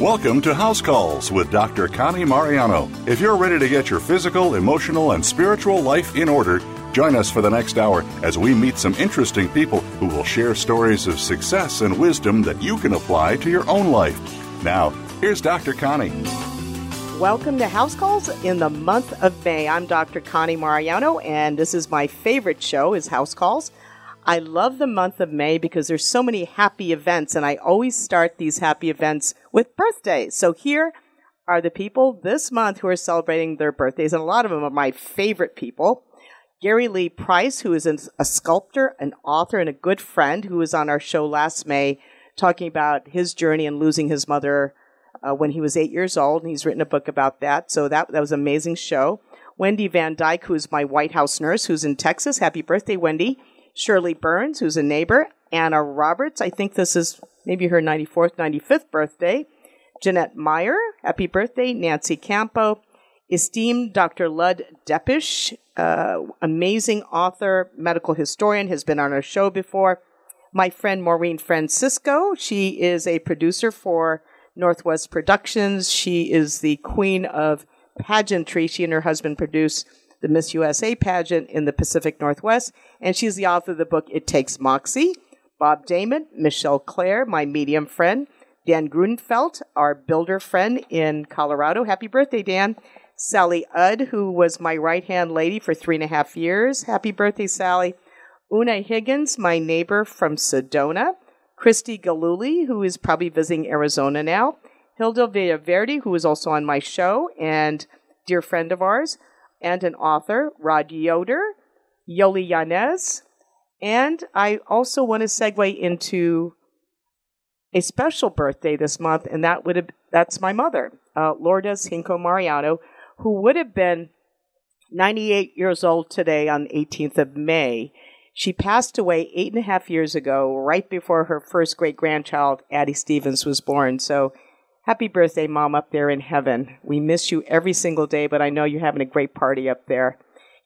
Welcome to House Calls with Dr. Connie Mariano. If you're ready to get your physical, emotional, and spiritual life in order, join us for the next hour as we meet some interesting people who will share stories of success and wisdom that you can apply to your own life. Now, here's Dr. Connie. Welcome to House Calls in the month of May. I'm Dr. Connie Mariano, and this is my favorite show is House Calls. I love the month of May because there's so many happy events, and I always start these happy events with birthdays. So here are the people this month who are celebrating their birthdays, and a lot of them are my favorite people. Gary Lee Price, who is a sculptor, an author, and a good friend, who was on our show last May talking about his journey and losing his mother uh, when he was eight years old, and he's written a book about that. So that that was an amazing show. Wendy Van Dyke, who's my White House nurse, who's in Texas. Happy birthday, Wendy. Shirley Burns, who's a neighbor, Anna Roberts, I think this is maybe her 94th, 95th birthday, Jeanette Meyer, happy birthday, Nancy Campo, esteemed Dr. Lud Deppisch, uh, amazing author, medical historian, has been on our show before. My friend Maureen Francisco, she is a producer for Northwest Productions. She is the queen of pageantry. She and her husband produce the Miss USA pageant in the Pacific Northwest, and she's the author of the book It Takes Moxie. Bob Damon, Michelle Clare, my medium friend, Dan Grunfeld, our builder friend in Colorado. Happy birthday, Dan. Sally Udd, who was my right hand lady for three and a half years. Happy birthday, Sally. Una Higgins, my neighbor from Sedona. Christy Galuli, who is probably visiting Arizona now. Hilda Villaverde, who is also on my show and dear friend of ours and an author, Rod Yoder, Yoli Yanez, and I also want to segue into a special birthday this month, and that would have that's my mother, uh, Lourdes Hinco Mariano, who would have been 98 years old today on the 18th of May. She passed away eight and a half years ago, right before her first great grandchild, Addie Stevens, was born. So Happy birthday, Mom, up there in heaven. We miss you every single day, but I know you're having a great party up there.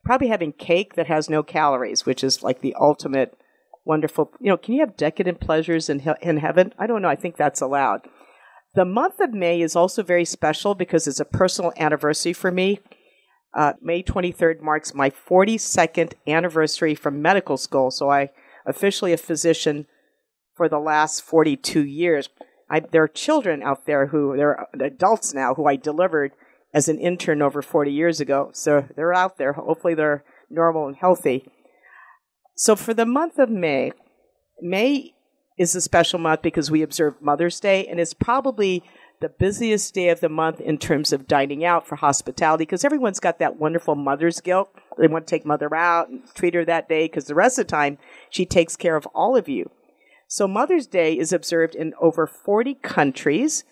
Probably having cake that has no calories, which is like the ultimate wonderful. You know, can you have decadent pleasures in, he- in heaven? I don't know. I think that's allowed. The month of May is also very special because it's a personal anniversary for me. Uh, May 23rd marks my 42nd anniversary from medical school, so I officially a physician for the last 42 years. I, there are children out there who they're adults now who I delivered as an intern over 40 years ago. So they're out there. Hopefully they're normal and healthy. So for the month of May, May is a special month because we observe Mother's Day and it's probably the busiest day of the month in terms of dining out for hospitality because everyone's got that wonderful mother's guilt. They want to take mother out and treat her that day because the rest of the time she takes care of all of you. So Mother's Day is observed in over 40 countries.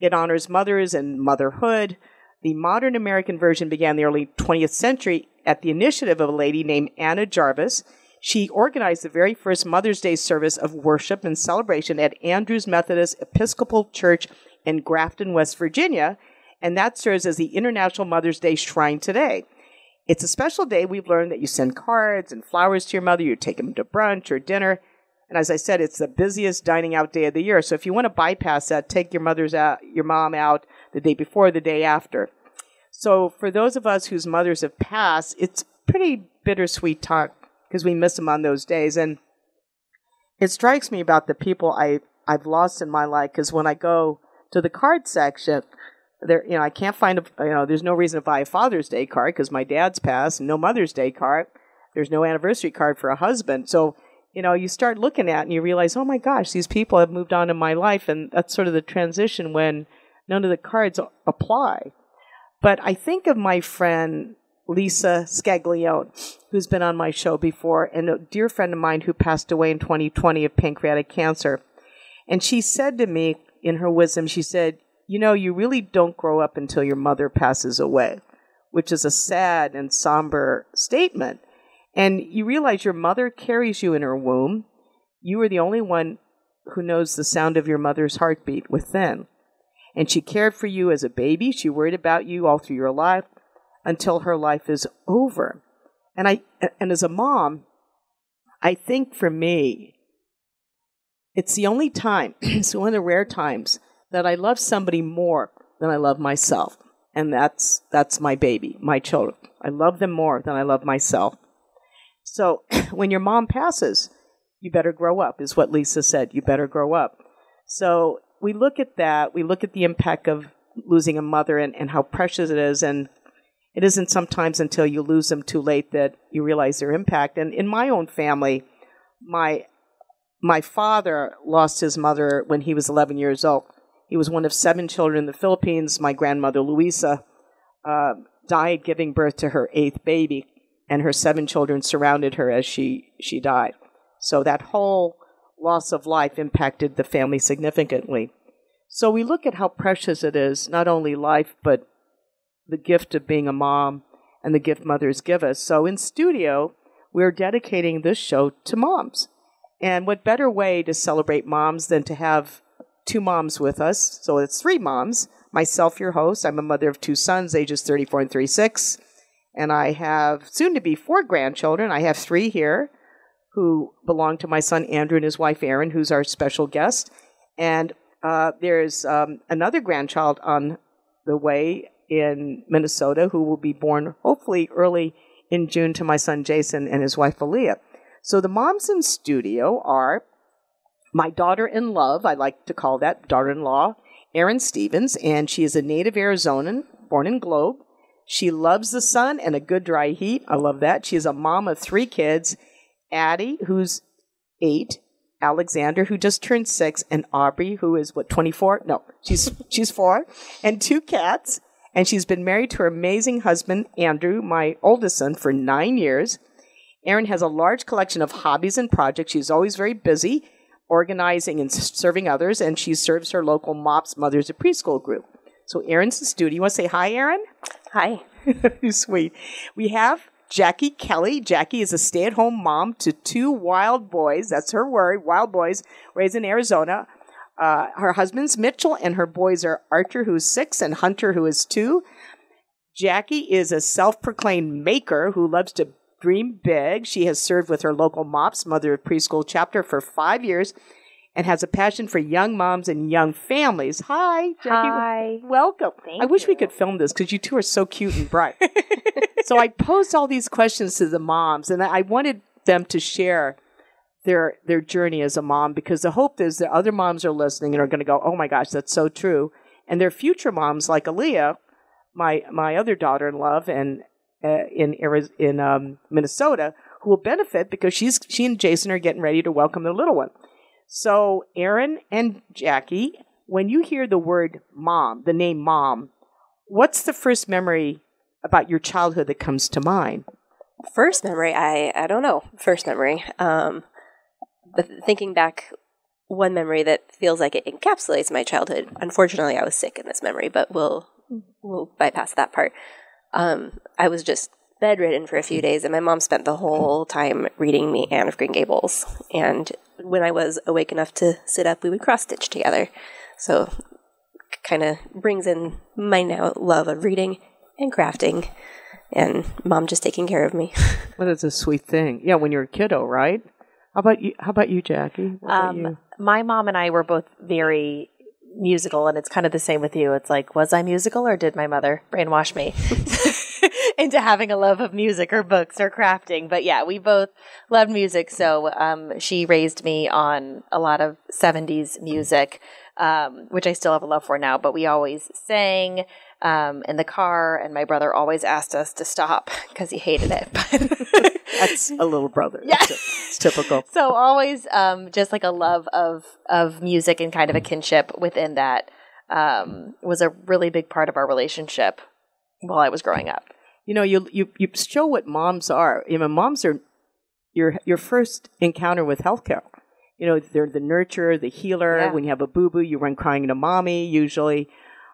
It honors mothers and motherhood. The modern American version began in the early 20th century at the initiative of a lady named Anna Jarvis. She organized the very first Mother's Day service of worship and celebration at Andrews Methodist Episcopal Church in Grafton, West Virginia, and that serves as the International Mother's Day Shrine today. It's a special day. We've learned that you send cards and flowers to your mother, you take them to brunch or dinner, and as I said, it's the busiest dining out day of the year. So if you want to bypass that, take your mother's out, your mom out the day before, the day after. So for those of us whose mothers have passed, it's pretty bittersweet talk because we miss them on those days. And it strikes me about the people I I've lost in my life because when I go to the card section, there you know I can't find a you know there's no reason to buy a Father's Day card because my dad's passed, no Mother's Day card. There's no anniversary card for a husband. So you know, you start looking at and you realize, oh my gosh, these people have moved on in my life. And that's sort of the transition when none of the cards apply. But I think of my friend Lisa Scaglione, who's been on my show before, and a dear friend of mine who passed away in 2020 of pancreatic cancer. And she said to me, in her wisdom, she said, You know, you really don't grow up until your mother passes away, which is a sad and somber statement. And you realize your mother carries you in her womb. You are the only one who knows the sound of your mother's heartbeat within. And she cared for you as a baby. She worried about you all through your life until her life is over. And I and as a mom, I think for me, it's the only time, it's one of the rare times that I love somebody more than I love myself. And that's that's my baby, my children. I love them more than I love myself. So when your mom passes, you better grow up, is what Lisa said. You better grow up. So we look at that, we look at the impact of losing a mother and, and how precious it is. And it isn't sometimes until you lose them too late that you realize their impact. And in my own family, my my father lost his mother when he was 11 years old. He was one of seven children in the Philippines. My grandmother, Luisa, uh, died giving birth to her eighth baby, and her seven children surrounded her as she, she died. So that whole loss of life impacted the family significantly. So we look at how precious it is, not only life, but the gift of being a mom and the gift mothers give us. So in studio, we're dedicating this show to moms. And what better way to celebrate moms than to have two moms with us? So it's three moms. Myself, your host. I'm a mother of two sons, ages 34 and 36. And I have soon to be four grandchildren. I have three here who belong to my son Andrew and his wife Erin, who's our special guest. And uh, there's um, another grandchild on the way in Minnesota who will be born hopefully early in June to my son Jason and his wife Aaliyah. So the moms in studio are my daughter in love, I like to call that daughter in law, Erin Stevens, and she is a native Arizonan, born in Globe. She loves the sun and a good dry heat. I love that. She is a mom of three kids Addie, who's eight, Alexander, who just turned six, and Aubrey, who is what, 24? No, she's, she's four, and two cats. And she's been married to her amazing husband, Andrew, my oldest son, for nine years. Erin has a large collection of hobbies and projects. She's always very busy organizing and serving others, and she serves her local MOPS Mothers of Preschool group. So Erin's in the studio. You want to say hi, Erin? Hi. Sweet. We have Jackie Kelly. Jackie is a stay at home mom to two wild boys. That's her word, wild boys, raised in Arizona. Uh, her husband's Mitchell, and her boys are Archer, who's six, and Hunter, who is two. Jackie is a self proclaimed maker who loves to dream big. She has served with her local MOPS, Mother of Preschool chapter, for five years and has a passion for young moms and young families. Hi, Jackie. Hi. Welcome. Thank I wish you. we could film this because you two are so cute and bright. so I posed all these questions to the moms, and I wanted them to share their their journey as a mom because the hope is that other moms are listening and are going to go, "Oh my gosh, that's so true," and their future moms like Aaliyah, my my other daughter in love, and uh, in in um, Minnesota, who will benefit because she's she and Jason are getting ready to welcome their little one. So, Erin and Jackie, when you hear the word mom, the name mom, what's the first memory about your childhood that comes to mind? First memory, I I don't know. First memory. Um, but thinking back, one memory that feels like it encapsulates my childhood. Unfortunately, I was sick in this memory, but we'll we'll bypass that part. Um, I was just bedridden for a few days, and my mom spent the whole time reading me Anne of Green Gables. And when I was awake enough to sit up, we would cross stitch together. So, kind of brings in my now love of reading and crafting, and mom just taking care of me. Well, that's a sweet thing. Yeah, when you're a kiddo, right? How about you? How about you, Jackie? What about Um, you? my mom and I were both very musical, and it's kind of the same with you. It's like, was I musical, or did my mother brainwash me into having a love of music or books or crafting? But yeah, we both loved music, so um, she raised me on a lot of '70s music, um, which I still have a love for now. But we always sang. Um, in the car, and my brother always asked us to stop because he hated it. But That's a little brother. Yeah. It's, it's typical. so always um, just like a love of of music and kind of a kinship within that um, was a really big part of our relationship while I was growing up. You know, you you you show what moms are. You know, moms are your your first encounter with healthcare. You know, they're the nurturer, the healer. Yeah. When you have a boo boo, you run crying to mommy. Usually,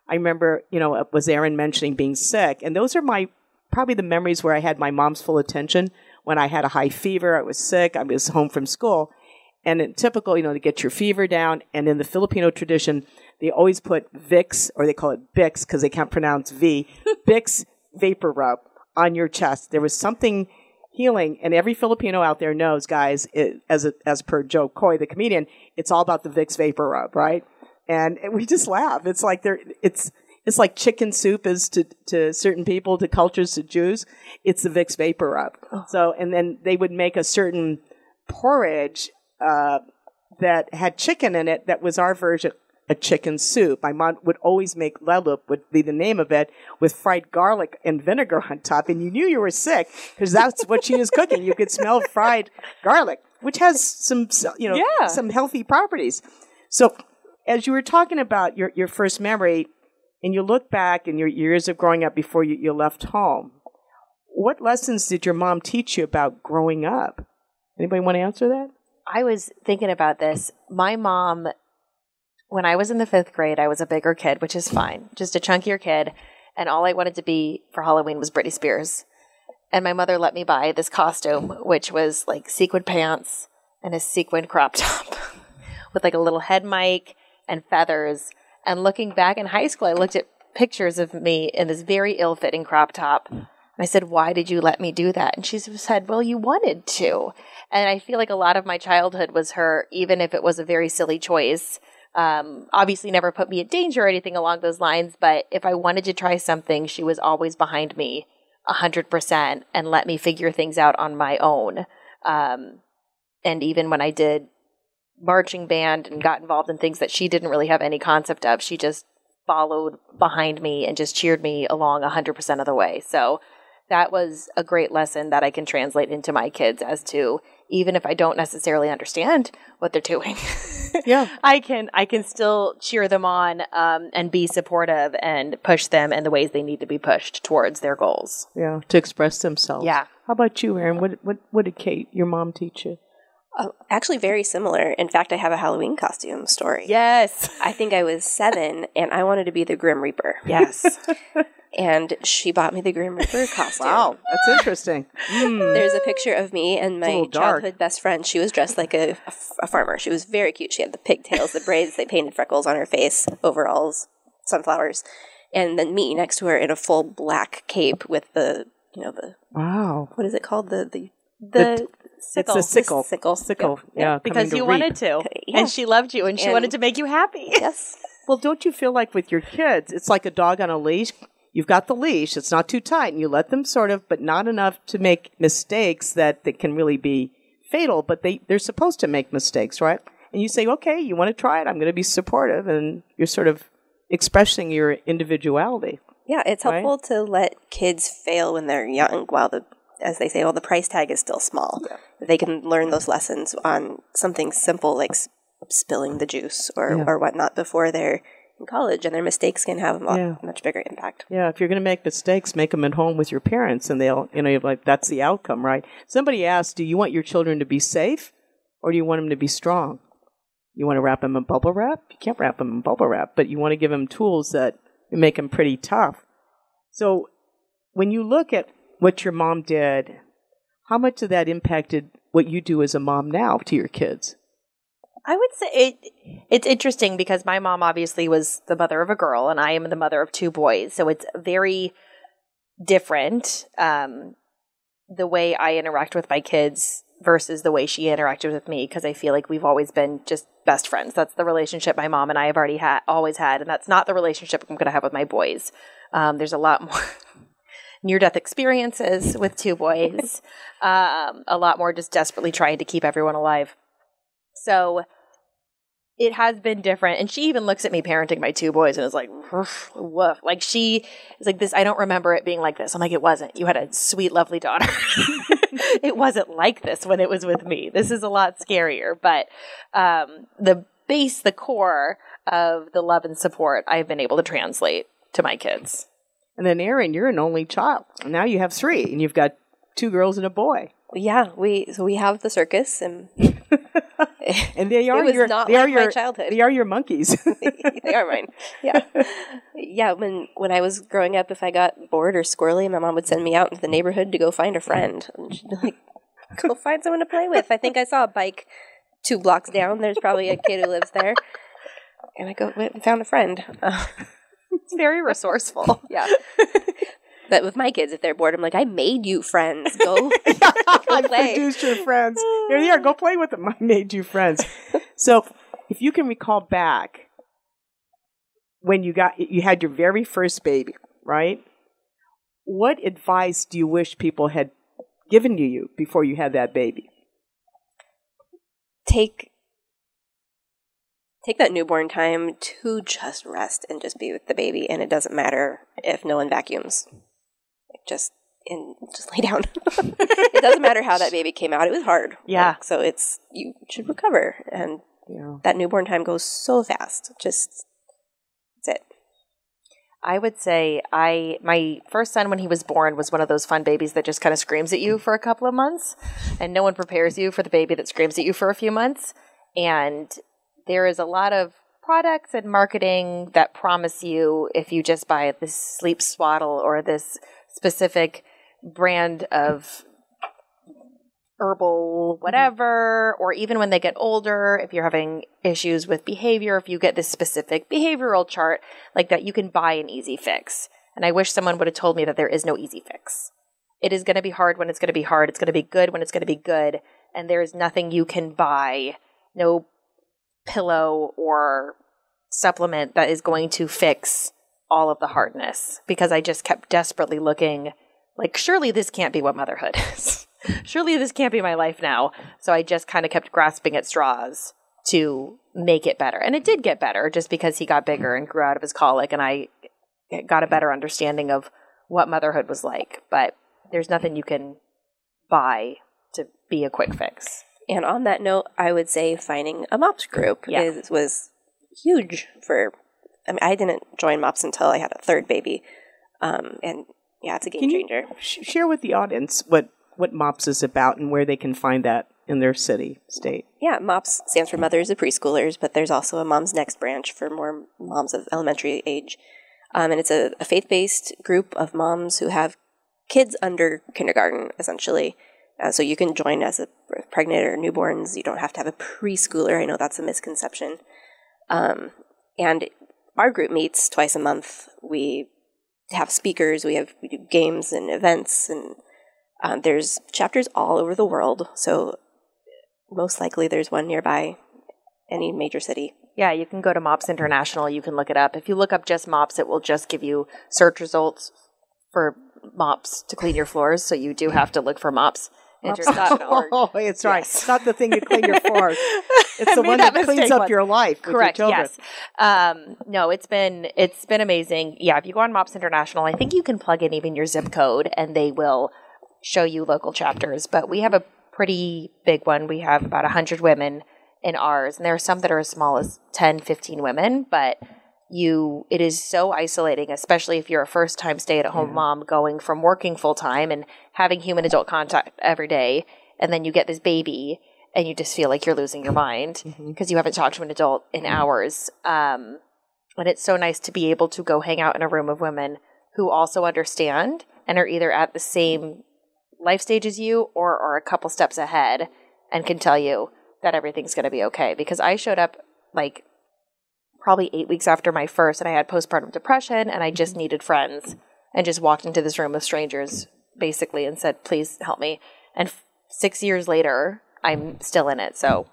I remember, you know, was Erin mentioning being sick, and those are my probably the memories where I had my mom's full attention. When I had a high fever, I was sick. I was home from school, and in typical, you know, to get your fever down. And in the Filipino tradition, they always put Vicks, or they call it Bix because they can't pronounce V, Bix vapor rub on your chest. There was something healing, and every Filipino out there knows, guys, it, as a, as per Jo Koy, the comedian, it's all about the Vicks vapor rub, right? and we just laugh. It's like they're it's it's like chicken soup is to to certain people, to cultures, to Jews. It's the Vicks Vapor Rub. So, and then they would make a certain porridge uh, that had chicken in it. That was our version. A chicken soup. My mom would always make lelup, would be the name of it, with fried garlic and vinegar on top. And you knew you were sick because that's what she was cooking. You could smell fried garlic, which has some, you know, Yeah. some healthy properties. So, as you were talking about your, your first memory, and you look back in your years of growing up before you, you left home, what lessons did your mom teach you about growing up? Anybody want to answer that? I was thinking about this. My mom, when I was in the fifth grade, I was a bigger kid, which is fine, just a chunkier kid. And all I wanted to be for Halloween was Britney Spears. And my mother let me buy this costume, which was like sequin pants and a sequin crop top with like a little head mic and feathers. And looking back in high school, I looked at pictures of me in this very ill fitting crop top. And I said, Why did you let me do that? And she said, Well, you wanted to. And I feel like a lot of my childhood was her, even if it was a very silly choice. Um, obviously, never put me in danger or anything along those lines. But if I wanted to try something, she was always behind me a 100% and let me figure things out on my own. Um, and even when I did marching band and got involved in things that she didn't really have any concept of, she just followed behind me and just cheered me along 100% of the way. So that was a great lesson that I can translate into my kids as to even if I don't necessarily understand what they're doing. Yeah. I can I can still cheer them on um, and be supportive and push them in the ways they need to be pushed towards their goals. Yeah, to express themselves. Yeah. How about you, Erin? What what what did Kate, your mom, teach you? Uh, actually, very similar. In fact, I have a Halloween costume story. Yes. I think I was seven, and I wanted to be the Grim Reaper. Yes. And she bought me the Grim Reaper costume. Wow, that's interesting. Mm. There's a picture of me and my childhood best friend. She was dressed like a farmer. She was very cute. She had the pigtails, the braids, they painted freckles on her face, overalls, sunflowers, and then me next to her in a full black cape with the you know the Wow. what is it called the the The It's sickle. a sickle. sickle. Sickle. Yeah. Yeah. because you reap. wanted to. Yeah. And she loved you and she And- wanted to make you happy. Yes. Well, don't you feel like with your kids, it's like a dog on a leash? You've got the leash, it's not too tight, and you let them sort of, but not enough to make mistakes that, that can really be fatal, but they, they're supposed to make mistakes, right? And you say, okay, you want to try it, I'm going to be supportive, and you're sort of expressing your individuality. Yeah, it's Right? helpful to let kids fail when they're young while the as they say, well, the price tag is still small. They can learn those lessons on something simple like s- spilling the juice or, Yeah. or whatnot before they're in college, and their mistakes can have a Yeah. much bigger impact. Yeah, if you're going to make mistakes, make them at home with your parents, and they'll, you know, you're like that's the outcome, right? Somebody asked, "Do you want your children to be safe, or do you want them to be strong?" You want to wrap them in bubble wrap? You can't wrap them in bubble wrap, but you want to give them tools that make them pretty tough. So, when you look at what your mom did, how much of that impacted what you do as a mom now to your kids? I would say it. It's interesting because my mom obviously was the mother of a girl, and I am the mother of two boys. So it's very different um, the way I interact with my kids versus the way she interacted with me. Because I feel like we've always been just best friends. That's the relationship my mom and I have already had, always had, and that's not the relationship I'm going to have with my boys. Um, there's a lot more. Near death experiences with two boys, um, a lot more just desperately trying to keep everyone alive. So it has been different. And she even looks at me parenting my two boys and is like, woof. Like she is like this. I don't remember it being like this. I'm like, it wasn't. You had a sweet, lovely daughter. it wasn't like this when it was with me. This is a lot scarier. But um, the base, the core of the love and support I've been able to translate to my kids. And then, Erin, you're an only child. Now you have three, and you've got two girls and a boy. Yeah, we so we have the circus, and And they are your, they are like my your, childhood. They are your monkeys. they are mine. Yeah, yeah. When when I was growing up, if I got bored or squirrely, my mom would send me out into the neighborhood to go find a friend. And she'd be like, "Go find someone to play with." I think I saw a bike two blocks down. There's probably a kid who lives there, and I go went and found a friend. It's very resourceful. yeah. But with my kids, if they're bored, I'm like, I made you friends. Go, I go play. produced your friends. Here they are. Go play with them. I made you friends. So, if you can recall back when you got you had your very first baby, right? What advice do you wish people had given to you before you had that baby? Take take that newborn time to just rest and just be with the baby and it doesn't matter if no one vacuums. Just and just lay down. it doesn't matter how that baby came out. It was hard. Yeah. Like, so it's you should recover and Yeah. that newborn time goes so fast. Just that's it. I would say I my first son when he was born was one of those fun babies that just kind of screams at you for a couple of months and no one prepares you for the baby that screams at you for a few months and there is a lot of products and marketing that promise you if you just buy this sleep swaddle or this specific brand of herbal mm-hmm. whatever or even when they get older if you're having issues with behavior if you get this specific behavioral chart like that you can buy an easy fix. And i wish someone would have told me that there is no easy fix. It is going to be hard when it's going to be hard. It's going to be good when it's going to be good. And there is nothing you can buy. No pillow or supplement that is going to fix all of the hardness because i just kept desperately looking like surely this can't be what motherhood is surely this can't be my life now. So I just kind of kept grasping at straws to make it better. And it did get better just because he got bigger and grew out of his colic and I got a better understanding of what motherhood was like. But there's nothing you can buy to be a quick fix. And on that note, I would say finding a MOPS group Yeah. is, was huge for. I mean, I didn't join MOPS until I had a third baby, um, and yeah, it's a game Can changer. Sh- share with the audience what what MOPS is about and where they can find that in their city, state. Yeah, MOPS stands for Mothers of Preschoolers, but there's also a Moms Next branch for more moms of elementary age. Um, and it's a, a faith based group of moms who have kids under kindergarten, essentially. Uh, so you can join as a pregnant or newborns. You don't have to have a preschooler. I know that's a misconception. Um, and our group meets twice a month. We have speakers. We have we do games and events, and um, there's chapters all over the world. So most likely there's one nearby any major city. Yeah, you can go to MOPS International. You can look it up. If you look up just MOPS, it will just give you search results for mops to clean your floors. So you do have to look for MOPS Oh, it's right. Yes. It's not the thing you clean your floors. It's the one that that, cleans up once. your life. your Correct. children. Yes. Um, no, it's been it's been amazing. Yeah, if you go on MOPS International, I think you can plug in even your zip code, and they will show you local chapters. But we have a pretty big one. We have about hundred women in ours, and there are some that are as small as 10, 15 women. But you, it is so isolating, especially if you're a first time stay at home mm-hmm. mom going from working full time and having human adult contact every day, and then you get this baby and you just feel like you're losing your mind mm-hmm. because you haven't talked to an adult in mm-hmm. hours. Um, and it's so nice to be able to go hang out in a room of women who also understand and are either at the same life stage as you or are a couple steps ahead and can tell you that everything's going to be okay. Because I showed up like probably eight weeks after my first and I had postpartum depression and I just mm-hmm. needed friends and just walked into this room of strangers basically and said, please help me. And f- six years later, I'm still in it. So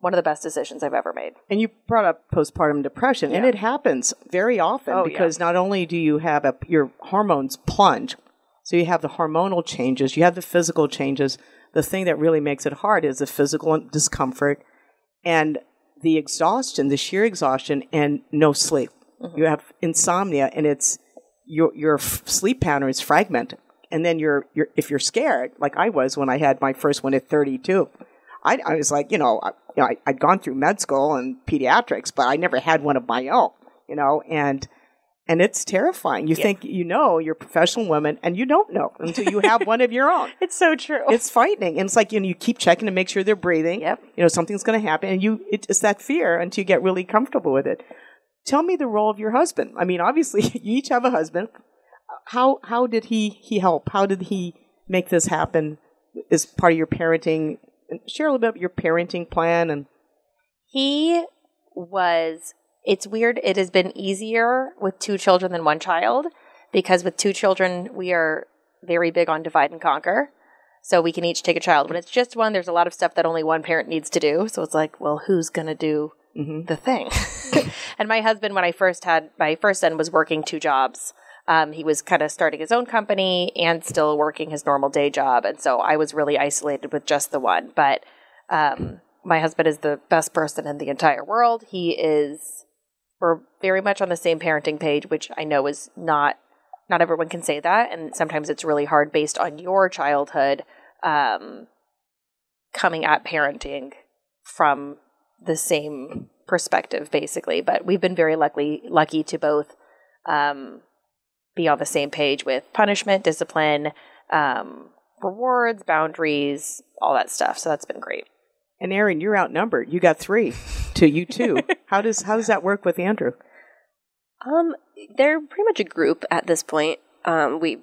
one of the best decisions I've ever made. And you brought up postpartum depression, and it happens very often Oh, yeah. because not only do you have a, your hormones plunge, so you have the hormonal changes, you have the physical changes. The thing that really makes it hard is the physical discomfort and the exhaustion, the sheer exhaustion, and no sleep. Mm-hmm. You have insomnia, and it's your your sleep pattern is fragmented. And then you're, you're if you're scared, like I was when I had my first one at 32. I, I was like, you know, I, you know I, I'd gone through med school and pediatrics, but I never had one of my own, you know, and and it's terrifying. You think you know you're a professional woman, and you don't know until you have one of your own. It's so true. It's frightening, and it's like you know you keep checking to make sure they're breathing. Yep. You know something's going to happen, and you it's that fear until you get really comfortable with it. Tell me the role of your husband. I mean, obviously you each have a husband. How how did he he help? How did he make this happen? As part of your parenting, share a little bit of your parenting plan and He was, it's weird. It has been easier with two children than one child because with two children, we are very big on divide and conquer. So we can each take a child. When it's just one, there's a lot of stuff that only one parent needs to do. So it's like, well, who's going to do the thing. and my husband, when I first had my first son, was working two jobs. Um, he was kind of starting his own company and still working his normal day job, and so I was really isolated with just the one. But um, my husband is the best person in the entire world. He is. We're very much on the same parenting page, which I know is not not everyone can say that, and sometimes it's really hard based on your childhood um, coming at parenting from the same perspective, basically. But we've been very lucky lucky to both um, be on the same page with punishment, discipline, um, rewards, boundaries, all that stuff. So that's been great. And Erin, you're outnumbered. You got three to you two. how does how does that work with Andrew? Um, they're pretty much a group at this point. Um, we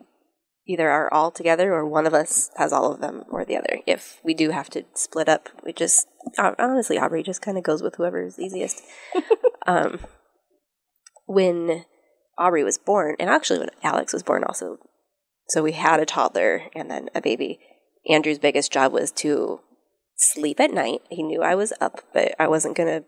either are all together or one of us has all of them or the other. If we do have to split up, we just honestly Aubrey just kind of goes with whoever is easiest. um, when Aubrey was born, and actually when Alex was born, also, so we had a toddler and then a baby. Andrew's biggest job was to sleep at night. He knew I was up, but I wasn't going to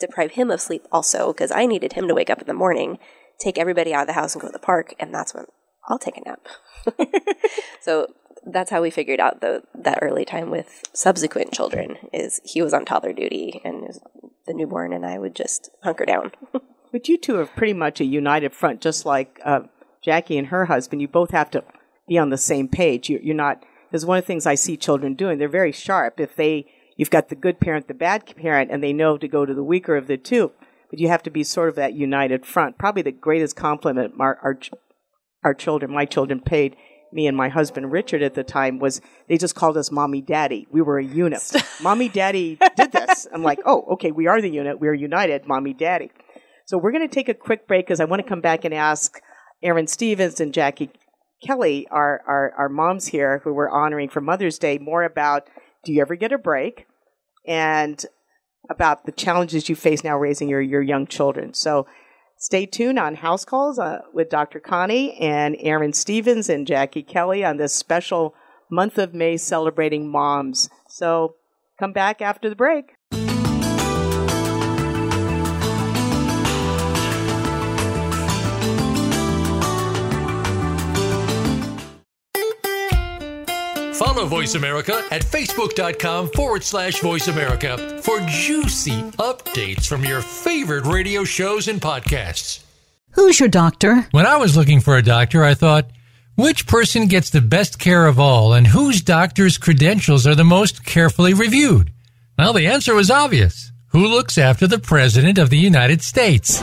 deprive him of sleep also because I needed him to wake up in the morning, take everybody out of the house and go to the park, and that's when I'll take a nap. so that's how we figured out the that early time with subsequent children is he was on toddler duty and the newborn and I would just hunker down. but you two are pretty much a united front, just like uh, Jackie and her husband. You both have to be on the same page. You, you're not because one of the things I see children doing, they're very sharp. If they you've got the good parent, the bad parent, and they know to go to the weaker of the two. But you have to be sort of that united front. Probably the greatest compliment our, our, our children, my children, paid me and my husband Richard at the time was they just called us mommy daddy. We were a unit. mommy daddy did this. I'm like, oh, okay, we are the unit. We're united, mommy daddy. So we're going to take a quick break because I want to come back and ask Erin Stevens and Jackie Kelly, our, our, our moms here who we're honoring for Mother's Day, more about do you ever get a break? And about the challenges you face now raising your, your young children. So stay tuned on House Calls uh, with Dr. Connie and Erin Stevens and Jackie Kelly on this special month of May celebrating moms. So come back after the break. Follow Voice America at facebook.com forward slash voice America for juicy updates from your favorite radio shows and podcasts. Who's your doctor? When I was looking for a doctor, I thought, which person gets the best care of all and whose doctor's credentials are the most carefully reviewed? Well, the answer was obvious. Who looks after the President of the United States?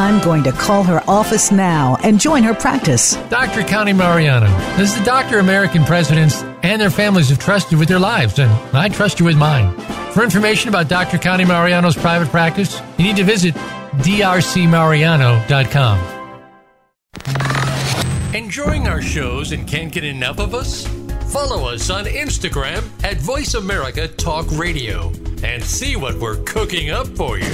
I'm going to call her office now and join her practice. Dr. Connie Mariano is the doctor American presidents and their families have trusted with their lives, and I trust you with mine. For information about Dr. Connie Mariano's private practice, you need to visit drcmariano.com. Enjoying our shows and can't get enough of us? Follow us on Instagram at Voice America Talk Radio and see what we're cooking up for you.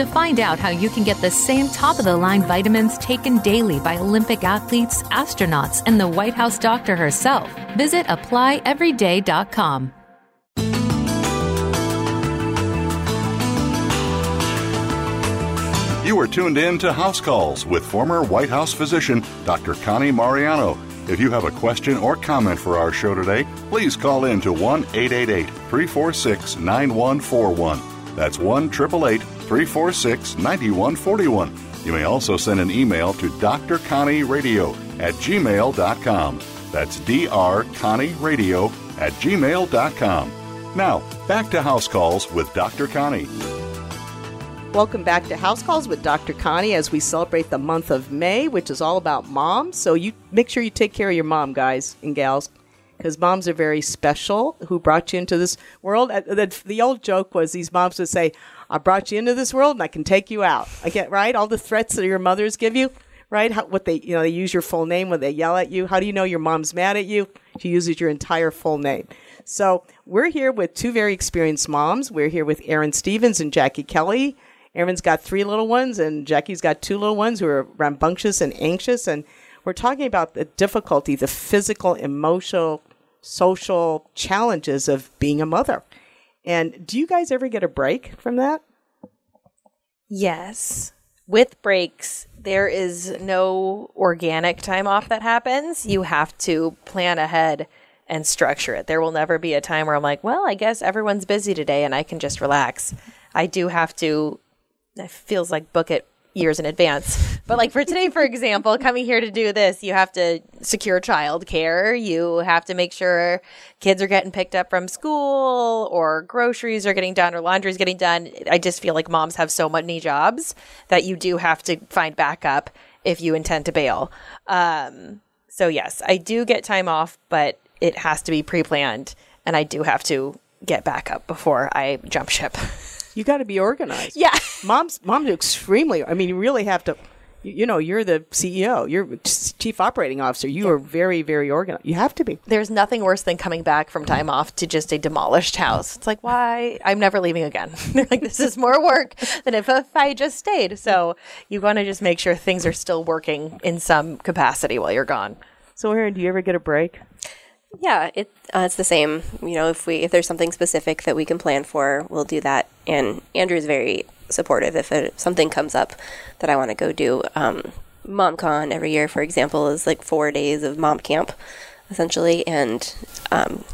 To find out how you can get the same top of the line vitamins taken daily by Olympic athletes, astronauts, and the White House doctor herself, visit applyeveryday.com. You are tuned in to House Calls with former White House physician Dr. Connie Mariano. If you have a question or comment for our show today, please call in to 1 888 346 9141. That's 1 888 346 9141. You may also send an email to Dr. Connie Radio at gmail.com. That's Dr. Connie Radio at gmail.com. Now, back to House Calls with Dr. Connie. Welcome back to House Calls with Dr. Connie as we celebrate the month of May, which is all about moms. So you make sure you take care of your mom, guys and gals, because moms are very special who brought you into this world. Uh, the old joke was these moms would say, I brought you into this world and I can take you out. I get right? All the threats that your mothers give you, right? How, what they, you know, they use your full name when they yell at you. How do you know your mom's mad at you? She uses your entire full name. So we're here with two very experienced moms. We're here with Erin Stevens and Jackie Kelly. Erin's got three little ones, and Jackie's got two little ones who are rambunctious and anxious. And we're talking about the difficulty, the physical, emotional, social challenges of being a mother. And do you guys ever get a break from that? Yes. With breaks, there is no organic time off that happens. You have to plan ahead and structure it. There will never be a time where I'm like, well, I guess everyone's busy today and I can just relax. I do have to, it feels like book it years in advance. But like for today, for example, coming here to do this, you have to secure childcare. You have to make sure kids are getting picked up from school or groceries are getting done or laundry is getting done. I just feel like moms have so many jobs that you do have to find backup if you intend to bail. Um, so yes, I do get time off, but it has to be pre-planned and I do have to get backup before I jump ship. You got to be organized. Yeah. moms, moms are extremely. I mean, you really have to. You, you know, you're the CEO. You're chief operating officer. You are very, very organized. You have to be. There's nothing worse than coming back from time off to just a demolished house. It's like, why? I'm never leaving again. They're like, this is more work than if, if I just stayed. So you want to just make sure things are still working in some capacity while you're gone. So, Erin, do you ever get a break? Yeah, it uh, it's the same. You know, if we if there's something specific that we can plan for, we'll do that. And Andrew is very supportive. If it, something comes up that I want to go do, um, MomCon every year, for example, is like four days of mom camp, essentially, and um,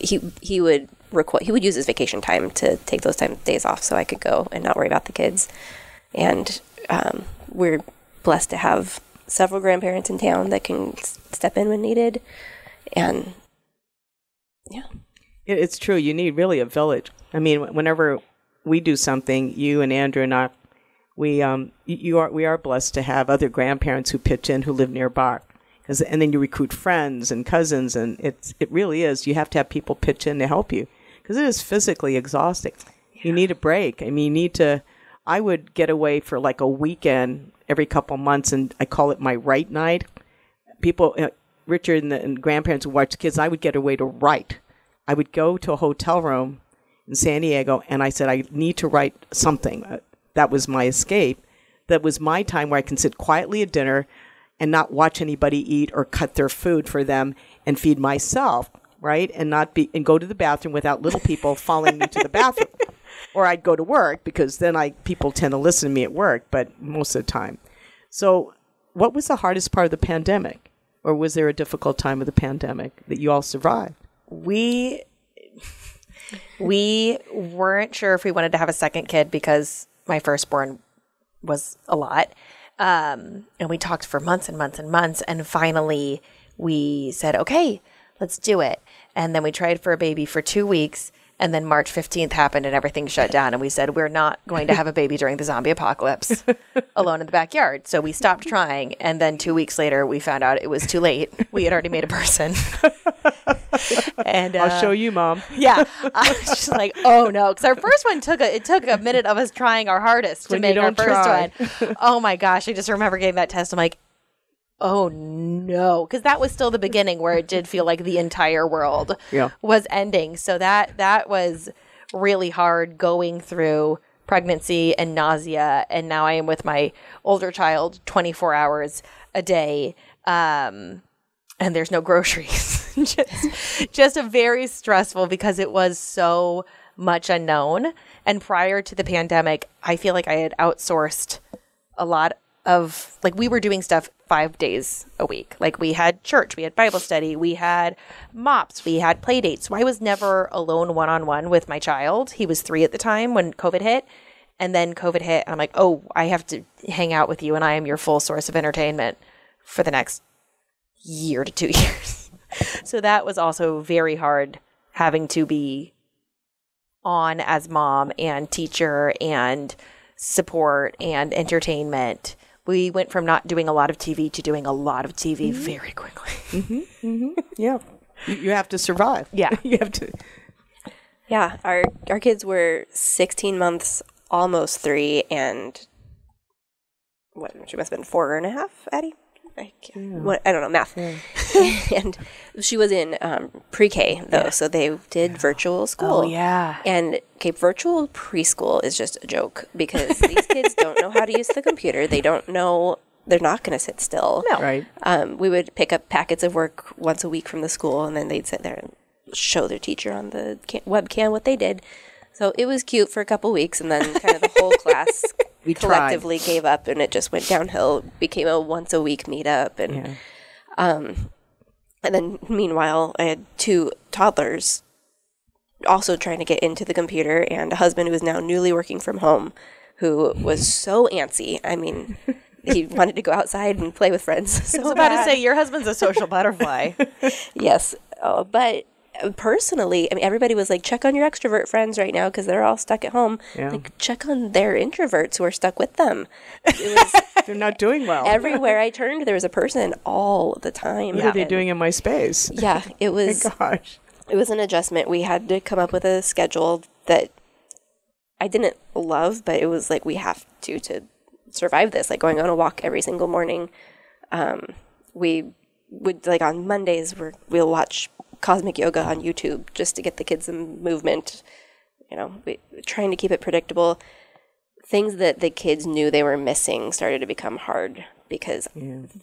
he he would requ- he would use his vacation time to take those time days off so I could go and not worry about the kids. And um, we're blessed to have several grandparents in town that can s- step in when needed and yeah it's true. You need really a village. I mean, whenever we do something, you and Andrew and I, we um, you are we are blessed to have other grandparents who pitch in who live nearby. 'Cause- and then you recruit friends and cousins, and it's it really is. You have to have people pitch in to help you because it is physically exhausting. You need a break. I mean, you need to. I would get away for like a weekend every couple months, and I call it my right night. People, uh, Richard and, the, and grandparents would watch the kids. I would get away to write. I would go to a hotel room in San Diego, and I said, I need to write something. Uh, That was my escape. That was my time where I can sit quietly at dinner and not watch anybody eat or cut their food for them and feed myself, right? And not be and go to the bathroom without little people following me to the bathroom. Or I'd go to work because then I people tend to listen to me at work, but most of the time. So, what was the hardest part of the pandemic? Or was there a difficult time of the pandemic that you all survived? we we weren't sure if we wanted to have a second kid because my firstborn was a lot um, and we talked for months and months and months and finally we said okay let's do it and then we tried for a baby for two weeks and then March 15th happened and everything shut down. And we said, we're not going to have a baby during the zombie apocalypse alone in the backyard. So we stopped trying. And then two weeks later, we found out it was too late. We had already made a person. and uh, I'll show you, mom. yeah, I was just like, oh no, because our first one took a it took a minute of us trying our hardest to When you make our first try. one. Oh my gosh, I just remember getting that test. I'm like, oh no, because that was still the beginning where it did feel like the entire world Yeah. was ending. So that that was really hard going through pregnancy and nausea, and now I am with my older child 24 hours a day. Um, and there's no groceries. just, just a very stressful because it was so much unknown. And prior to the pandemic, I feel like I had outsourced a lot of like we were doing stuff five days a week. Like we had church, we had Bible study, we had mops, we had play dates. So I was never alone one on one with my child. He was three at the time when COVID hit. And then COVID hit, and I'm like, oh, I have to hang out with you, and I am your full source of entertainment for the next year to two years. so that was also very hard having to be on as mom and teacher and support and entertainment. We went from not doing a lot of TV to doing a lot of TV mm-hmm. very quickly. Mm-hmm. Mm-hmm. Yeah. You, you have to survive. Yeah. you have to. Yeah, our our kids were 16 months, almost three, and what she must have been four and a half, Addie. I, can't, what, I don't know math. and she was in um, pre-K though, so they did virtual school. Oh, yeah. And okay, virtual preschool is just a joke because these kids don't know how to use the computer. They don't know. They're not going to sit still. No. Right. Um, we would pick up packets of work once a week from the school, and then they'd sit there and show their teacher on the ca- webcam what they did. So it was cute for a couple weeks, and then kind of the whole class We tried. collectively gave up, and it just went downhill. Became a once a week meetup, and um, and then meanwhile, I had two toddlers also trying to get into the computer, and a husband who is now newly working from home, who was so antsy. I mean. He wanted to go outside and play with friends. So I was about bad. to say, your husband's a social butterfly. Yes, uh, but personally, I mean, everybody was like, check on your extrovert friends right now because they're all stuck at home. Yeah. Like, check on their introverts who are stuck with them. It was They're not doing well. everywhere I turned, there was a person all the time. what are they And- doing in my space? Yeah, it was Gosh. it was an adjustment. We had to come up with a schedule that I didn't love, but it was like we have to to survive this. Like going on a walk every single morning. Um, we would like on Mondays we we'll watch cosmic yoga on YouTube just to get the kids in movement. You know, we, trying to keep it predictable. Things that the kids knew they were missing started to become hard because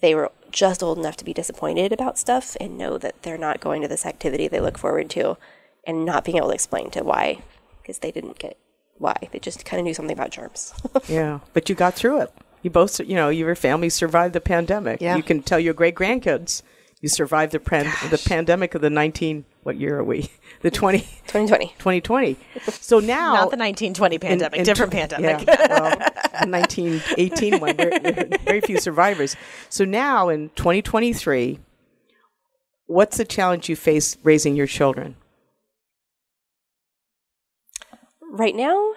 they were just old enough to be disappointed about stuff and know that they're not going to this activity they look forward to and not being able to explain to why because they didn't get why. They just kind of knew something about germs. Yeah, but you got through it. You both, you know, your family survived the pandemic. Yeah. You can tell your great grandkids you survived the pan- the pandemic of the 19 what year are we? The 20 2020. 2020. So now Not the 1920 pandemic, in- in different tw- pandemic. Yeah, well, the 1918 one. There, there very few survivors. So now in 2023, what's the challenge you face raising your children? Right now,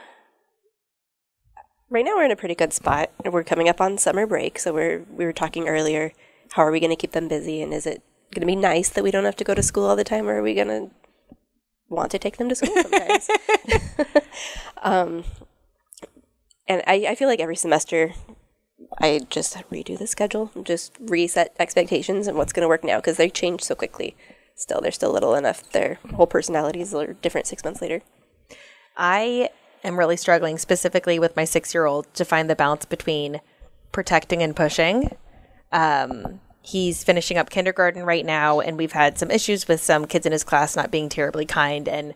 right now we're in a pretty good spot. We're coming up on summer break, so we're we were talking earlier. How are we going to keep them busy, and is it going to be nice that we don't have to go to school all the time, or are we going to want to take them to school sometimes? um, and I, I feel like every semester I just redo the schedule, just reset expectations and what's going to work now because they change so quickly. Still, they're still little enough. Their whole personalities are different six months later. I am really struggling specifically with my six year old to find the balance between protecting and pushing. Um, he's finishing up kindergarten right now, and we've had some issues with some kids in his class not being terribly kind. And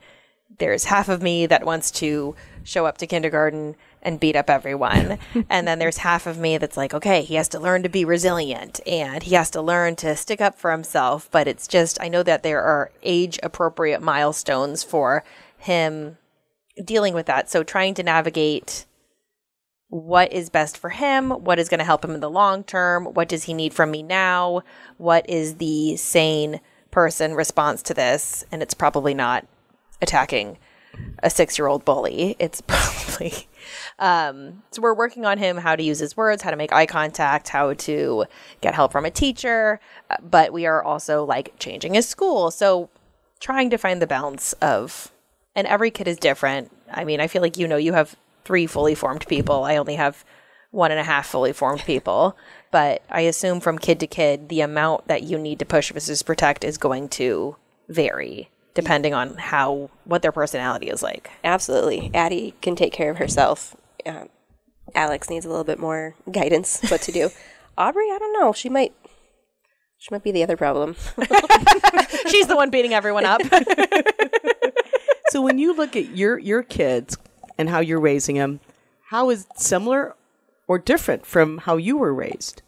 there's half of me that wants to show up to kindergarten and beat up everyone. and then there's half of me that's like, okay, he has to learn to be resilient and he has to learn to stick up for himself. But it's just, I know that there are age appropriate milestones for him dealing with that. So trying to navigate what is best for him, what is going to help him in the long term, what does he need from me now, what is the sane person response to this, and it's probably not attacking a 6-year-old bully. It's probably um, so we're working on him how to use his words, how to make eye contact, how to get help from a teacher, uh, but we are also like changing his school. So trying to find the balance of and every kid is different. I mean, I feel like you know you have three fully formed people. I only have one and a half fully formed people. But I assume from kid to kid, the amount that you need to push versus protect is going to vary depending on how what their personality is like. Absolutely. Addie can take care of herself. Um, Alex needs a little bit more guidance what to do. Aubrey, I don't know. She might she might be the other problem. She's the one beating everyone up. So when you look at your your kids and how you're raising them, how is it similar or different from how you were raised,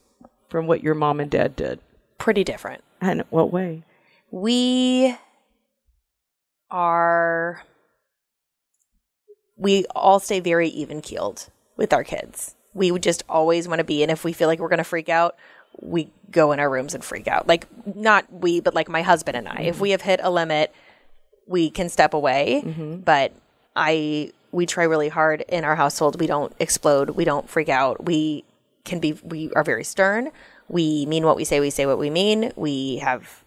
from what your mom and dad did? Pretty different. And what way? We are we all stay very even keeled with our kids. We would just always want to be, and if we feel like we're going to freak out, we go in our rooms and freak out. Like not we, but like my husband and I. If mm-hmm. we have hit a limit, we can step away. Mm-hmm. But I, we try really hard in our household. We don't explode. We don't freak out. We can be. We are very stern. We mean what we say. We say what we mean. We have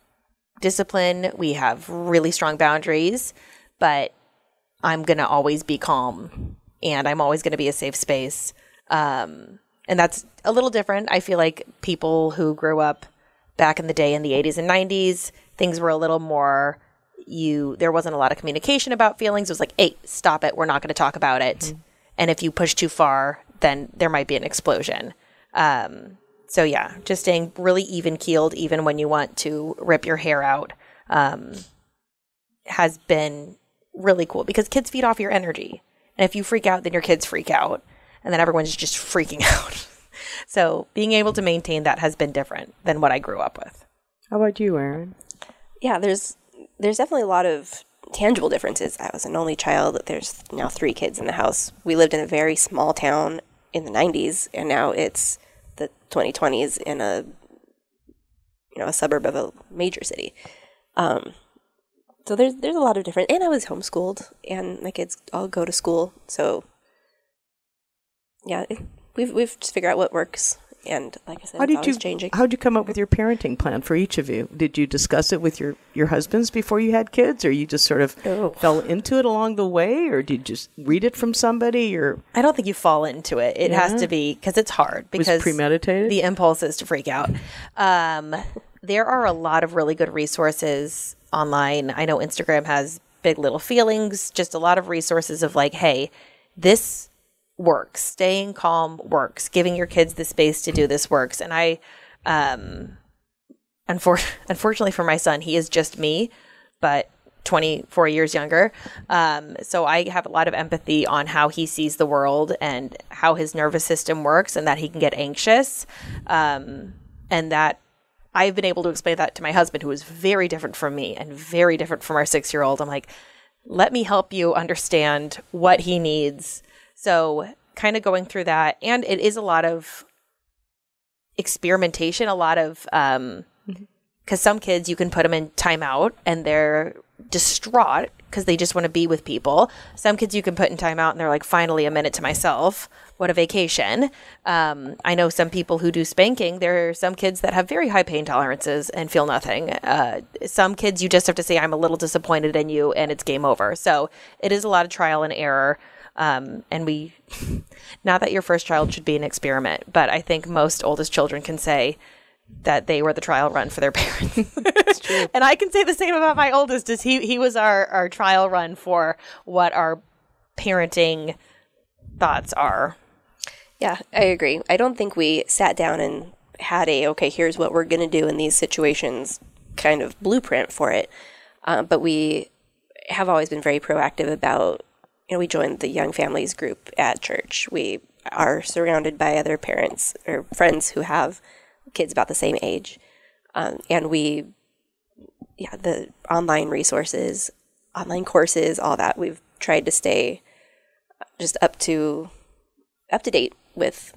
discipline. We have really strong boundaries. But I'm going to always be calm and I'm always going to be a safe space. Um, and that's a little different. I feel like people who grew up back in the day in the 80s and 90s, things were a little more you there wasn't a lot of communication about feelings. It was like, "Hey, stop it. We're not going to talk about it." And if you push too far, then there might be an explosion. Um, so yeah, just staying really even keeled even when you want to rip your hair out. Um, has been really cool because kids feed off your energy. And if you freak out, then your kids freak out. And then everyone's just freaking out. so being able to maintain that has been different than what I grew up with. How about you, Erin? yeah, there's there's definitely a lot of tangible differences. I was an only child. There's now three kids in the house. We lived in a very small town in the 90s, and now it's the 2020s in a you know a suburb of a major city. Um, so there's there's a lot of different. And I was homeschooled, and my kids all go to school. So yeah, it, we've we've just figured out what works. And like I said, How did you changing. How did you come up with your parenting plan for each of you? Did you discuss it with your your husbands before you had kids, or you just sort of Oh. fell into it along the way, or did you just read it from somebody, or I don't think you fall into it. It has to be because it's hard was because premeditated? the impulse is to freak out. Um, there are a lot of really good resources online. I know Instagram has big little feelings, just a lot of resources of like, hey, this works. Staying calm works. Giving your kids the space to do this works. And I, um, unfor- unfortunately for my son, he is just me, but 24 years younger. Um, so I have a lot of empathy on how he sees the world and how his nervous system works and that he can get anxious. Um, and that I've been able to explain that to my husband, who is very different from me and very different from our six year old. I'm like, let me help you understand what he needs. So, kind of going through that. And it is a lot of experimentation, a lot of, um, because some kids you can put them in timeout and they're distraught because they just want to be with people. Some kids you can put in timeout and they're like, finally, a minute to myself. What a vacation. Um, I know some people who do spanking. There are some kids that have very high pain tolerances and feel nothing. Uh, some kids you just have to say, I'm a little disappointed in you and it's game over. So it is a lot of trial and error. Um, and we, not that your first child should be an experiment, but I think most oldest children can say, that they were the trial run for their parents. and I can say the same about my oldest is he he was our our trial run for what our parenting thoughts are. Yeah, I agree. I don't think we sat down and had a okay, here's what we're going to do in these situations kind of blueprint for it. Um, but we have always been very proactive about, you know, we joined the young families group at church. We are surrounded by other parents or friends who have kids about the same age. Um, and we, yeah, the online resources, online courses, all that, we've tried to stay just up to up to date with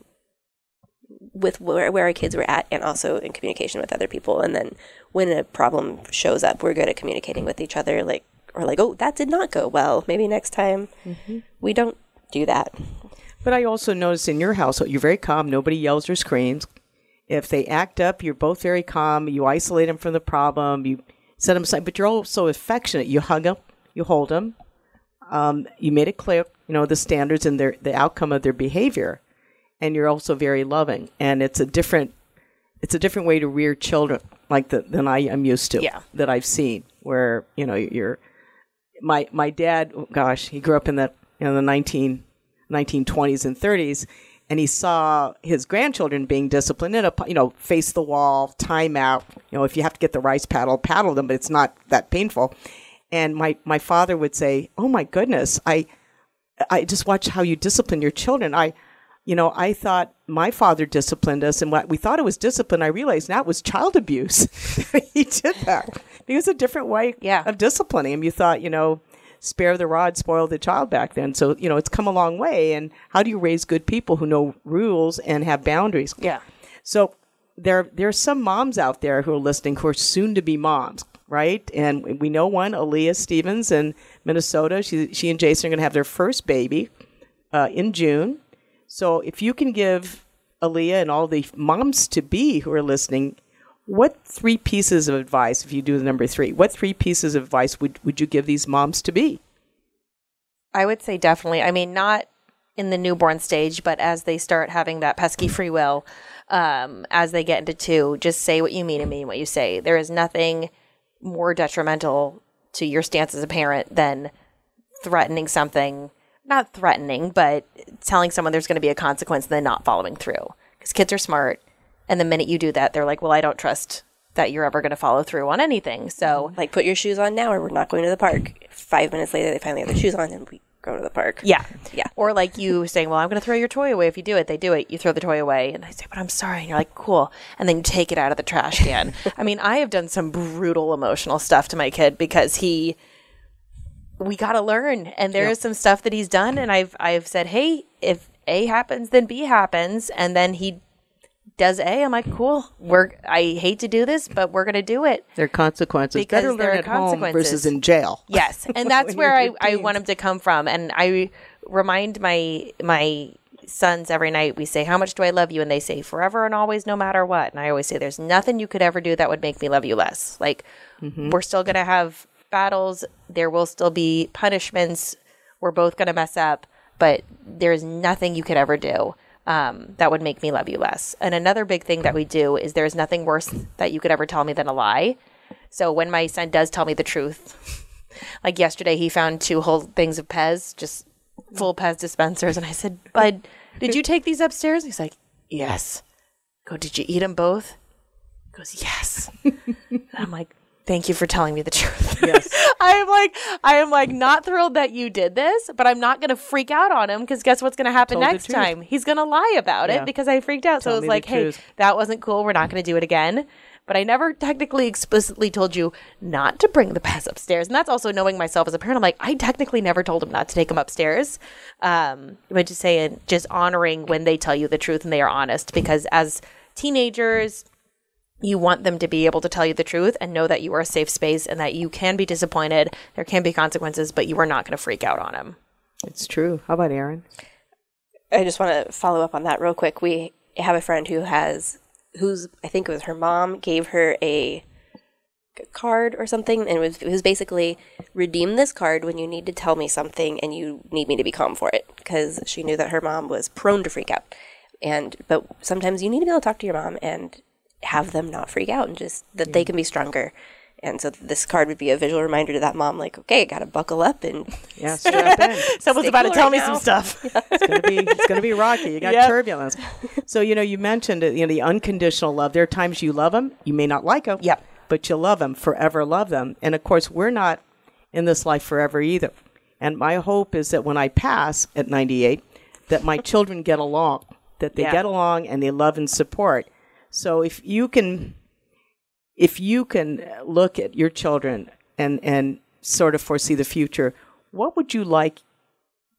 with where, where our kids were at and also in communication with other people and then when a problem shows up we're good at communicating with each other like or like oh that did not go well maybe next time we don't do that But I also notice in your household, you're very calm. Nobody yells or screams. If they act up, you're both very calm. You isolate them from the problem. You set them aside, but you're also affectionate. You hug them, you hold them. Um, you made it clear, you know, the standards and their the outcome of their behavior, and you're also very loving. And it's a different, it's a different way to rear children, like the, than I am used to. Yeah. that I've seen. Where you know you're, my my dad. oh, Gosh, he grew up in the in the nineteen 1920s and 30s, and he saw his grandchildren being disciplined in a you know face the wall, time out. You know, if you have to get the rice paddle, paddle them, but it's not that painful. And my my father would say, "Oh my goodness, I I just watch how you discipline your children. I." You know, I thought my father disciplined us, and what we thought it was discipline, I realized now it was child abuse. he did that. It was a different way Yeah. of disciplining him. You thought, you know, spare the rod, spoil the child back then. So, you know, it's come a long way. And how do you raise good people who know rules and have boundaries? Yeah. So there, there are some moms out there who are listening who are soon to be moms, right? And we know one, Aaliyah Stevens in Minnesota. She, she and Jason are going to have their first baby uh, in June. So if you can give Aaliyah and all the moms to be who are listening, what three pieces of advice, if you do the number three, what three pieces of advice would, would you give these moms to be? I would say definitely. I mean, not in the newborn stage, but as they start having that pesky free will, um, as they get into two, just say what you mean and mean what you say. There is nothing more detrimental to your stance as a parent than threatening something, not threatening, but telling someone there's going to be a consequence and then not following through. Because kids are smart. And the minute you do that, they're like, well, I don't trust that you're ever going to follow through on anything. So, mm-hmm. Like, put your shoes on now, or we're not going to the park. Five minutes later, they finally have their shoes on, and we go to the park. Yeah. Yeah. Or like you saying, Well, I'm going to throw your toy away if you do it. They do it. You throw the toy away. And I say, But I'm sorry. And you're like, Cool. And then you take it out of the trash can. I mean, I have done some brutal emotional stuff to my kid because he, we got to learn. And there is some stuff that he's done. And I've, I've said, Hey, if A happens, then B happens. And then he does A. I'm like, Cool. We're, I hate to do this, but we're going to do it. There are consequences. Because Better learn at home versus consequences. in jail. Yes, and that's where I, I want him to come from. And I remind my my sons every night. We say, "How much do I love you?" And they say, "Forever and always, no matter what." And I always say, "There's nothing you could ever do that would make me love you less." Like mm-hmm. we're still gonna have battles. There will still be punishments. We're both gonna mess up, but there's nothing you could ever do. Um, that would make me love you less. And another big thing that we do is there's nothing worse that you could ever tell me than a lie. So when my son does tell me the truth, like yesterday, he found two whole things of Pez, just full Pez dispensers, and I said, "Bud, did you take these upstairs?" He's like, "Yes." Go, did you eat them both? He goes, "Yes." I'm like, "Thank you for telling me the truth." Yes. I am like, I am like not thrilled that you did this, but I'm not gonna freak out on him because guess what's gonna happen Told next time? He's gonna lie about Yeah. it because I freaked out. Tell so me was like, hey, truth. that wasn't cool. We're not gonna do it again. But I never technically explicitly told you not to bring the Pez upstairs. And that's also knowing myself as a parent. I'm like, I technically never told him not to take them upstairs. Um, but just saying, just honoring when they tell you the truth and they are honest. Because as teenagers, you want them to be able to tell you the truth and know that you are a safe space and that you can be disappointed. There can be consequences, but you are not going to freak out on them. It's true. How about Erin? I just want to follow up on that real quick. We have a friend who has, who's, I think it was her mom, gave her a card or something, and it was, it was basically redeem this card when you need to tell me something and you need me to be calm for it, because she knew that her mom was prone to freak out. And, but sometimes you need to be able to talk to your mom and have them not freak out and just that they can be stronger. And so this card would be a visual reminder to that mom, like, okay, gotta buckle up and Yeah, strap in. Someone's about to tell me now. some stuff. It's gonna be it's gonna be rocky. You got Yep. turbulence. So you know you mentioned you know the unconditional love. There are times you love them, you may not like them, Yep. but you love them forever. Love them, and of course we're not in this life forever either. And my hope is that when I pass at 98, that my children get along, that they Yeah. get along and they love and support. So if you can, if you can look at your children and and sort of foresee the future, what would you like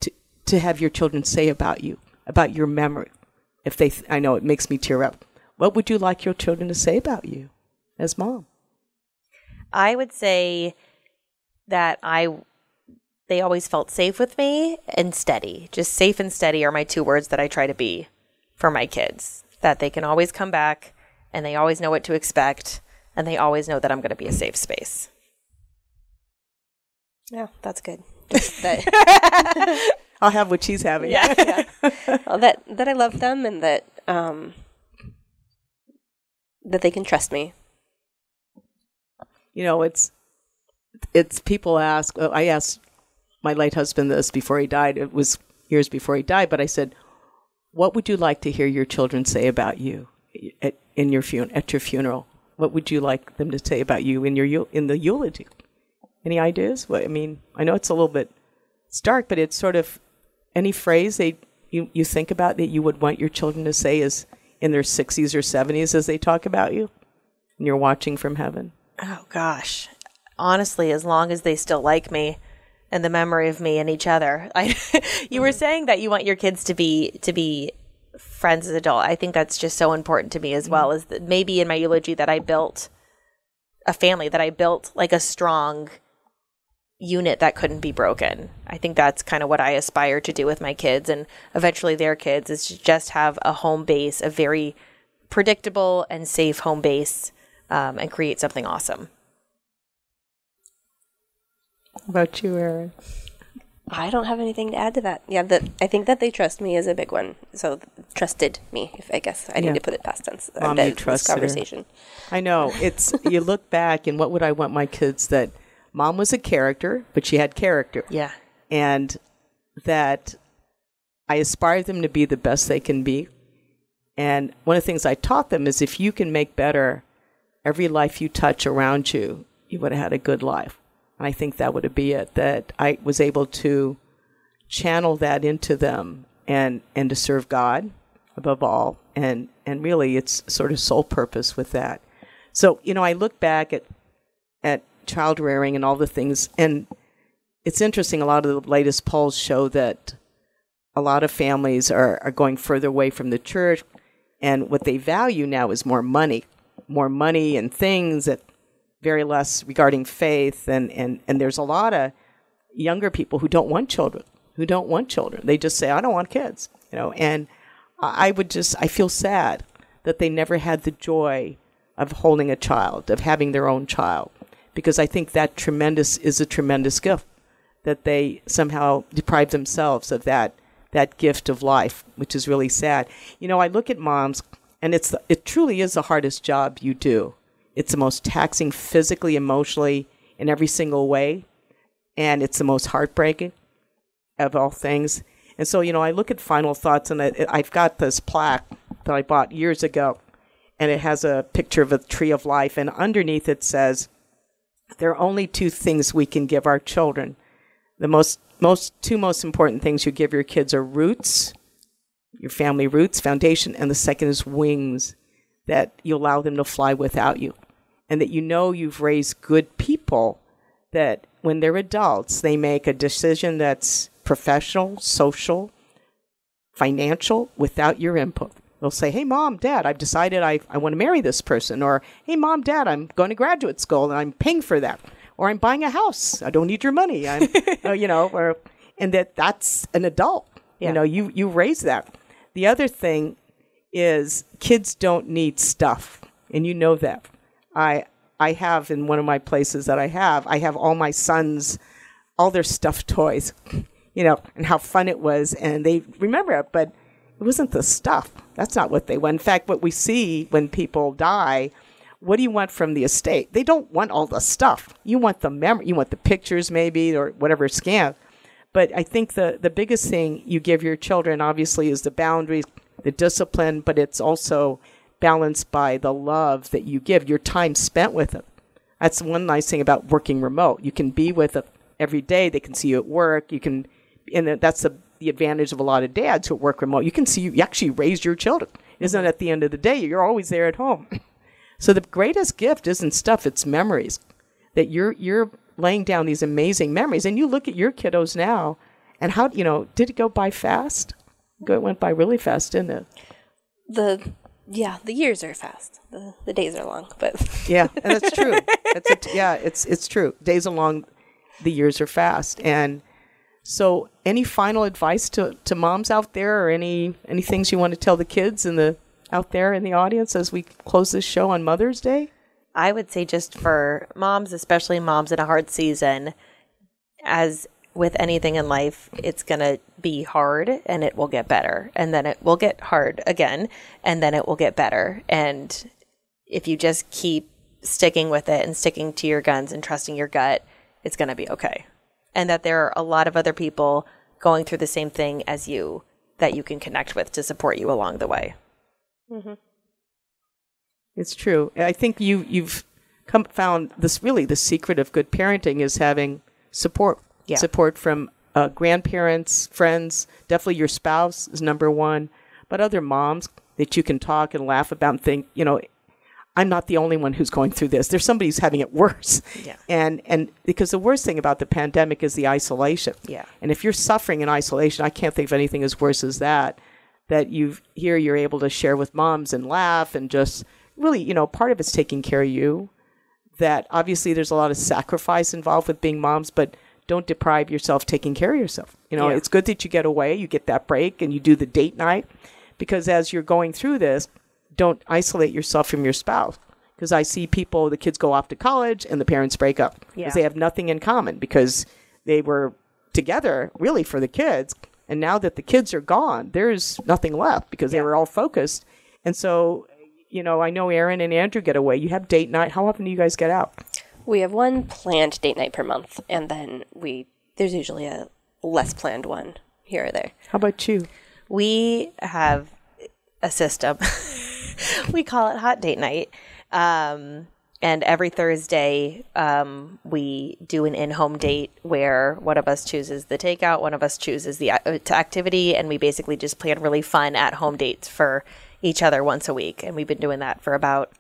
to to have your children say about you, about your memory? If they, th- I know it makes me tear up. What would you like your children to say about you as mom? I would say that I they always felt safe with me and steady. Just safe and steady are my two words that I try to be for my kids. That they can always come back and they always know what to expect and they always know that I'm going to be a safe space. yeah, that's good. Just that, I'll have what she's having. yeah. Well, that that I love them and that um that they can trust me. you know, it's it's people ask. uh, I asked my late husband this before he died. It was years before he died, but I said, "What would you like to hear your children say about you at in your fun- at your funeral? What would you like them to say about you in your in the eulogy? Any ideas? Well, I mean, I know it's a little bit stark, but it's sort of any phrase they you you think about that you would want your children to say is in their sixties or seventies as they talk about you, and you're watching from heaven." Oh gosh. Honestly, as long as they still like me and the memory of me and each other. I, you were saying that you want your kids to be to be friends as adult. I think that's just so important to me as well. Is that maybe in my eulogy that I built a family that I built like a strong unit that couldn't be broken. I think that's kind of what I aspire to do with my kids and eventually their kids is to just have a home base, a very predictable and safe home base, um, and create something awesome. About you, Erin? I don't have anything to add to that. Yeah, that I think that they trust me is a big one. So trusted me, if I guess I need to put it past tense. Mom, uh, you this trusted her. conversation. I know. It's you look back and what would I want my kids that mom was a character, but she had character. Yeah. And that I aspire them to be the best they can be. And one of the things I taught them is if you can make better every life you touch around you, you would have had a good life. And I think that would be it. That I was able to channel that into them and and to serve God above all. And and really it's sort of sole purpose with that. So, you know, I look back at at child rearing and all the things and it's interesting a lot of the latest polls show that a lot of families are, are going further away from the church and what they value now is more money more money and things that very less regarding faith and, and, and there's a lot of younger people who don't want children who don't want children they just say i don't want kids you know and i would just i feel sad that they never had the joy of holding a child of having their own child because i think that tremendous is a tremendous gift that they somehow deprive themselves of that that gift of life, which is really sad. You know, I look at moms, and it's it truly is the hardest job you do. It's the most taxing physically, emotionally, in every single way, and it's the most heartbreaking of all things. And so, you know, I look at final thoughts, and I, I've got this plaque that I bought years ago, and it has a picture of a tree of life, and underneath it says, "There are only two things we can give our children." the most most two most important things you give your kids are roots your family roots foundation and the second is wings that you allow them to fly without you and that you know you've raised good people that when they're adults they make a decision that's professional social financial without your input they'll say hey mom dad i've decided i, I want to marry this person or hey mom dad i'm going to graduate school and i'm paying for that or I'm buying a house. I don't need your money. I'm, uh, you know, or and that that's an adult. Yeah. You know, you you raise that. The other thing is kids don't need stuff, and you know that. I I have in one of my places that I have. I have all my sons, all their stuffed toys, you know, and how fun it was, and they remember it, but it wasn't the stuff. That's not what they want. In fact, what we see when people die what do you want from the estate? They don't want all the stuff. You want the memory. You want the pictures, maybe, or whatever scan. But I think the the biggest thing you give your children, obviously, is the boundaries, the discipline, but it's also balanced by the love that you give, your time spent with them. That's one nice thing about working remote. You can be with them every day. They can see you at work. You can, and that's the the advantage of a lot of dads who work remote. You can see you, you actually raised your children. Isn't it at the end of the day? You're always there at home. So the greatest gift isn't stuff, it's memories. That you're you're laying down these amazing memories. And you look at your kiddos now and how you know, did it go by fast? It went by really fast, didn't it? The yeah, the years are fast. The the days are long, but Yeah, and that's true. That's a, yeah, it's it's true. Days are long, the years are fast. And so any final advice to, to moms out there or any any things you want to tell the kids in the out there in the audience as we close this show on Mother's Day? I would say just for moms, especially moms in a hard season, as with anything in life, it's going to be hard and it will get better. And then it will get hard again and then it will get better. And if you just keep sticking with it and sticking to your guns and trusting your gut, it's going to be okay. And that there are a lot of other people going through the same thing as you that you can connect with to support you along the way. Mm-hmm. It's true. I think you you've come found this really the secret of good parenting is having support. Yeah. Support from uh, grandparents, friends, definitely your spouse is number one, but other moms that you can talk and laugh about and think, you know, I'm not the only one who's going through this. There's somebody who's having it worse. Yeah. And and because the worst thing about the pandemic is the isolation. Yeah. And if you're suffering in isolation, I can't think of anything as worse as that. That you here you're able to share with moms and laugh and just really, you know, part of it's taking care of you. That obviously there's a lot of sacrifice involved with being moms, but don't deprive yourself taking care of yourself. You know, Yeah. it's good that you get away, you get that break, and you do the date night, because as you're going through this, don't isolate yourself from your spouse. Because I see people, the kids go off to college and the parents break up because Yeah. they have nothing in common because they were together really for the kids. And now that the kids are gone, there's nothing left because they were all focused. And so, you know, I know Erin and Andrew get away. You have date night. How often do you guys get out? We have one planned date night per month, and then we there's usually a less planned one here or there. How about you? we have a system. we call it hot date night. Um, and every Thursday, um, we do an in-home date where one of us chooses the takeout, one of us chooses the activity, and we basically just plan really fun at-home dates for each other once a week. And we've been doing that for about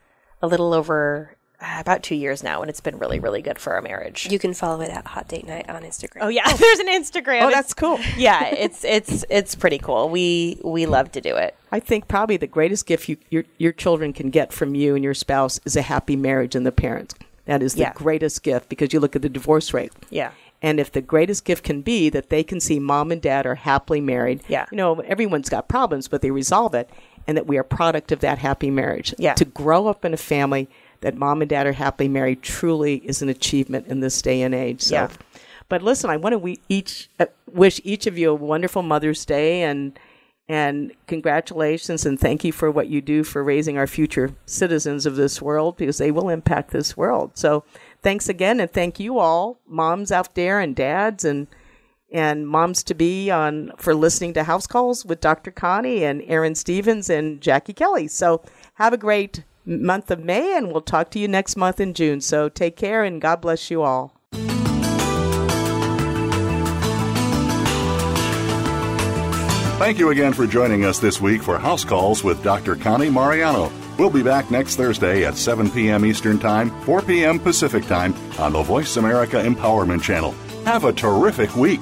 a little over Uh, about two years now, and it's been really, really good for our marriage. You can follow it at Hot Date Night on Instagram. Oh yeah, there's an Instagram. Oh, It's- that's cool. yeah, it's it's it's pretty cool. We we love to do it. I think probably the greatest gift you, your your children can get from you and your spouse is a happy marriage and the parents. That is the Yeah. greatest gift because you look at the divorce rate. Yeah. And if the greatest gift can be that they can see mom and dad are happily married, Yeah. you know, everyone's got problems, but they resolve it, and that we are product of that happy marriage. Yeah. To grow up in a family that mom and dad are happily married truly is an achievement in this day and age. So. Yeah. But listen, I want to we each uh, wish each of you a wonderful Mother's Day and and congratulations and thank you for what you do for raising our future citizens of this world because they will impact this world. So thanks again and thank you all, moms out there and dads and and moms to be on for listening to House Calls with Dr. Connie and Erin Stevens and Jackie Kelly. So have a great month of May and we'll talk to you next month in June. So take care and God bless you all. Thank you again for joining us this week for House Calls with Dr. Connie Mariano. We'll be back next Thursday at 7 p.m. Eastern Time, 4 p.m. Pacific Time on the Voice America Empowerment Channel. Have a terrific week.